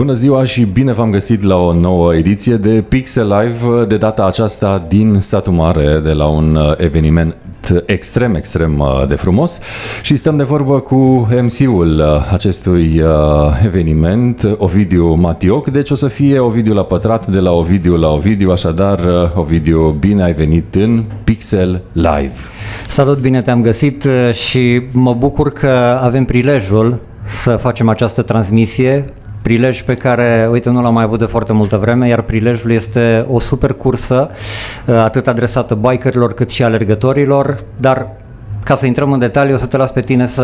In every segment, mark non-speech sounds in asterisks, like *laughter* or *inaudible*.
Bună ziua și bine v-am găsit la o nouă ediție de Pixel Live, de data aceasta din Satu Mare, de la un uh, eveniment extrem, extrem uh, de frumos. Și stăm de vorbă cu MC-ul uh, acestui eveniment, Ovidiu Matioc, deci o să fie Ovidiu la pătrat de la Ovidiu la Ovidiu, așadar Ovidiu, bine ai venit în Pixel Live. Salut, bine te-am găsit și mă bucur că avem prilejul să facem această transmisie prilej pe care, uite, nu l-am mai avut de foarte multă vreme, iar prilejul este o super cursă, uh, atât adresată bikerilor cât și alergătorilor, dar ca să intrăm în detalii, o să te las pe tine să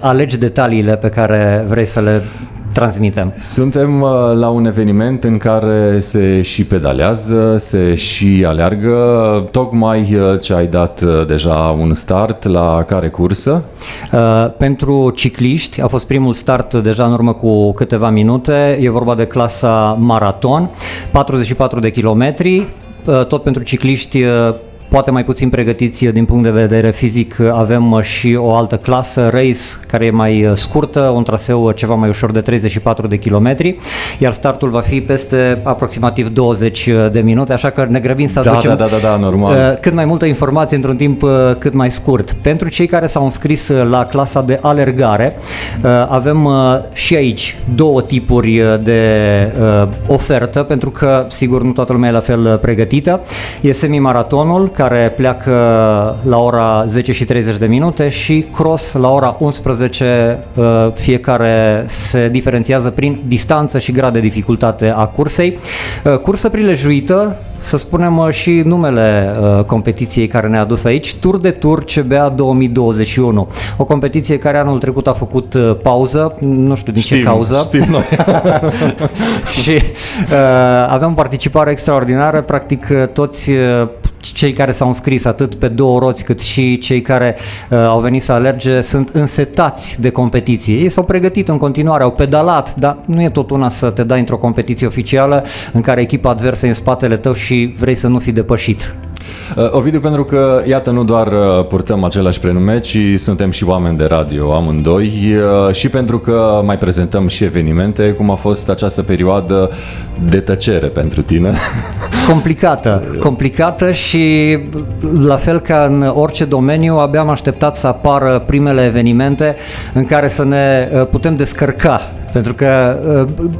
alegi detaliile pe care vrei să le transmitem. Suntem uh, la un eveniment în care se și pedalează, se și aleargă. Tocmai uh, ce ai dat uh, deja un start la care cursă? Pentru cicliști a fost primul start deja în urmă cu câteva minute. E vorba de clasa maraton, 44 de kilometri, tot pentru cicliști poate mai puțin pregătiți din punct de vedere fizic, avem și o altă clasă, race, care e mai scurtă, un traseu ceva mai ușor de 34 de kilometri, iar startul va fi peste aproximativ 20 de minute, așa că ne grăbim să da, aducem da, da, da, da, normal. Uh, cât mai multă informație într-un timp uh, cât mai scurt. Pentru cei care s-au înscris la clasa de alergare, uh, avem și aici două tipuri de ofertă, pentru că, sigur, nu toată lumea e la fel pregătită. E semimaratonul, care pleacă la ora 10 și 30 de minute și cross la ora 11, uh, fiecare se diferențiază prin distanță și grad de dificultate a cursei. Uh, cursă prilejuită, să spunem uh, și numele uh, competiției care ne-a adus aici, Tour de Tour CBA 2021. O competiție care anul trecut a făcut uh, pauză, nu știu din știm, ce cauză. Știm noi. *laughs* și uh, aveam participare extraordinară, practic toți uh, cei care s-au înscris atât pe două roți cât și cei care uh, au venit să alerge sunt însetați de competiție. Ei s-au pregătit în continuare, au pedalat, dar nu e tot una să te dai într-o competiție oficială în care echipa adversă e în spatele tău și vrei să nu fii depășit. Uh, Ovidiu, pentru că, iată, nu doar uh, purtăm același prenume, ci suntem și oameni de radio amândoi uh, și pentru că mai prezentăm și evenimente, cum a fost această perioadă de tăcere pentru tine. *laughs* Complicată, complicată și la fel ca în orice domeniu, abia am așteptat să apară primele evenimente în care să ne putem descărca pentru că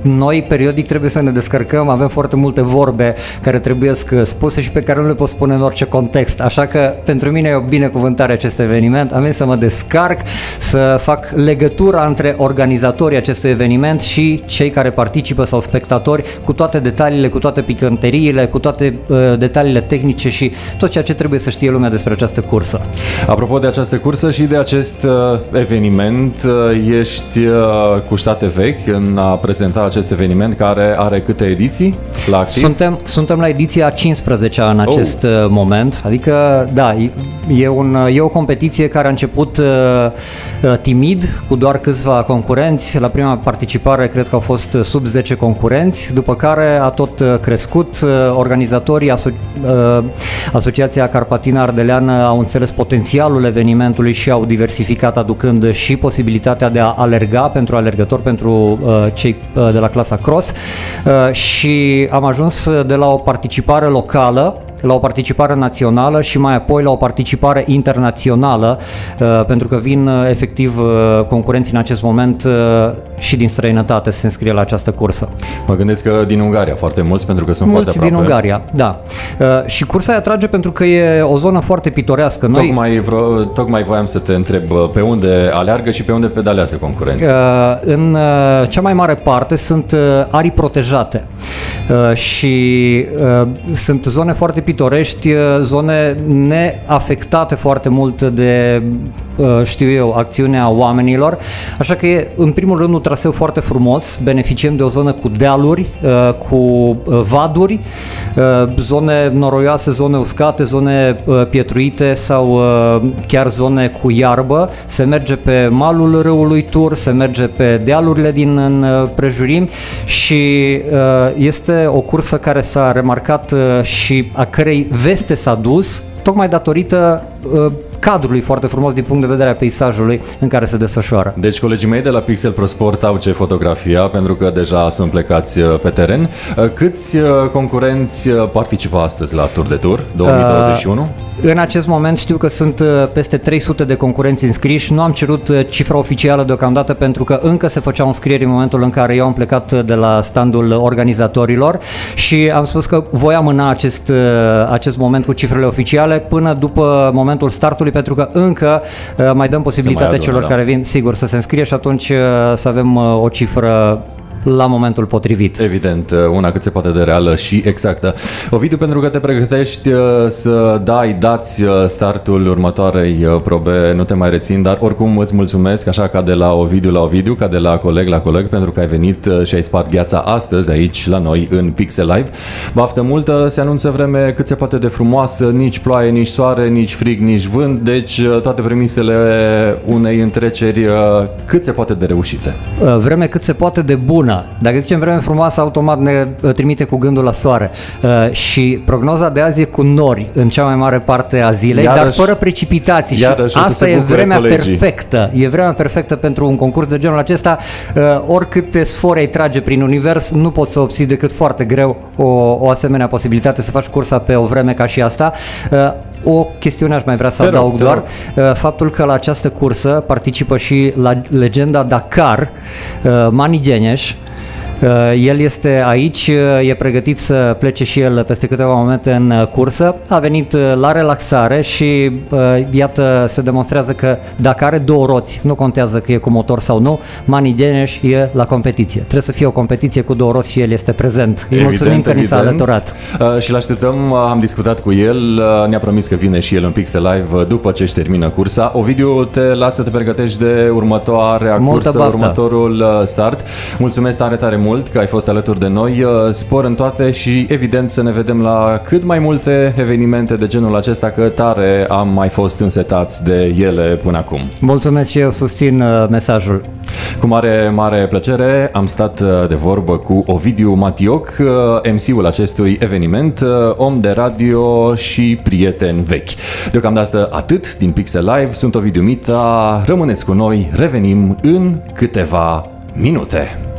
noi periodic trebuie să ne descărcăm, avem foarte multe vorbe care trebuie spuse și pe care nu le pot spune în orice context. Așa că pentru mine e o binecuvântare acest eveniment. Am venit să mă descarc, să fac legătura între organizatorii acestui eveniment și cei care participă sau spectatori cu toate detaliile, cu toate picanteriile, cu toate uh, detaliile tehnice și tot ceea ce trebuie să știe lumea despre această cursă. Apropo de această cursă și de acest uh, eveniment, uh, ești uh, cu state vechi în a prezenta acest eveniment care are câte ediții la activ? Suntem, suntem la ediția 15 în acest oh moment. Adică, da, e, un, e o competiție care a început uh, uh, timid, cu doar câțiva concurenți. La prima participare cred că au fost sub 10 concurenți, după care a tot uh, crescut. Uh, organizatorii, aso- uh, Asociația Carpatina Ardeleană au înțeles potențialul evenimentului și au diversificat aducând și posibilitatea de a alerga pentru alergători, pentru uh, cei uh, de la clasa cross. Uh, și am ajuns de la o participare locală la o participare națională și mai apoi la o participare internațională, uh, pentru că vin uh, efectiv uh, concurenții în acest moment și din străinătate să se înscrie la această cursă. Mă gândesc că din Ungaria foarte mulți, pentru că sunt mulți foarte aproape. din Ungaria, da. Și cursa îi atrage pentru că e o zonă foarte pitorească. Noi... Tocmai, vreo, tocmai voiam să te întreb pe unde aleargă și pe unde pedalează concurenții. În cea mai mare parte sunt arii protejate și sunt zone foarte pitorești, uh, zone neafectate foarte mult de, uh, știu eu, acțiunea oamenilor, așa că e în primul rând un traseu foarte frumos, beneficiem de o zonă cu dealuri, uh, cu vaduri, zone noroioase, zone uscate, zone pietruite sau chiar zone cu iarbă, se merge pe malul râului Tur, se merge pe dealurile din prejurimi și este o cursă care s-a remarcat și a cărei veste s-a dus tocmai datorită uh, cadrului foarte frumos din punct de vedere a peisajului în care se desfășoară. Deci colegii mei de la Pixel Pro Sport au ce fotografia pentru că deja sunt plecați uh, pe teren. Uh, câți uh, concurenți participă astăzi la Tour de Tour 2021? Uh, în acest moment știu că sunt peste 300 de concurenți înscriși. Nu am cerut cifra oficială deocamdată pentru că încă se făceau înscrieri în momentul în care eu am plecat de la standul organizatorilor și am spus că voi amâna acest, acest moment cu cifrele oficiale până după momentul startului pentru că încă mai dăm posibilitatea adună, celor da. care vin, sigur, să se înscrie și atunci să avem o cifră la momentul potrivit. Evident, una cât se poate de reală și exactă. Ovidiu, pentru că te pregătești uh, să dai, dați uh, startul următoarei uh, probe, nu te mai rețin, dar oricum îți mulțumesc, așa ca de la Ovidiu la Ovidiu, ca de la coleg la coleg, pentru că ai venit și ai spart gheața astăzi aici la noi în Pixel Live. Baftă multă, se anunță vreme cât se poate de frumoasă, nici ploaie, nici soare, nici frig, nici vânt, deci toate premisele unei întreceri cât se poate de reușite. Vreme cât se poate de bună bună. Dacă zicem vreme frumoasă, automat ne uh, trimite cu gândul la soare. Uh, și prognoza de azi e cu nori în cea mai mare parte a zilei, iarăși, dar fără precipitații. Și asta e vremea colegii. perfectă. E vremea perfectă pentru un concurs de genul acesta. Uh, oricâte sfore ai trage prin univers, nu poți să obții decât foarte greu o, o asemenea posibilitate să faci cursa pe o vreme ca și asta. O chestiune aș mai vrea să te adaug rog, doar, rog. faptul că la această cursă participă și la legenda Dakar, Mani Geneș, Uh, el este aici, uh, e pregătit să plece și el peste câteva momente în uh, cursă. A venit la relaxare și iată se demonstrează că dacă are două roți, nu contează că e cu motor sau nu, Mani Deneș e la competiție. Trebuie să fie o competiție cu două roți și el este prezent. Îi evident, mulțumim că evident. ni s-a alăturat. Uh, și l așteptăm, am discutat cu el, uh, ne-a promis că vine și el în Pixel Live după ce își termină cursa. Ovidiu, te lasă să te pregătești de următoarea Multă cursă, baftă. următorul start. Mulțumesc tare, tare mult mult că ai fost alături de noi. Uh, spor în toate și evident să ne vedem la cât mai multe evenimente de genul acesta, că tare am mai fost însetați de ele până acum. Mulțumesc și eu susțin uh, mesajul. Cu mare, mare plăcere am stat uh, de vorbă cu Ovidiu Matioc, MC-ul acestui eveniment, om de radio și prieten vechi. Deocamdată atât din Pixel Live, sunt Ovidiu Mita, rămâneți cu noi, revenim în câteva minute.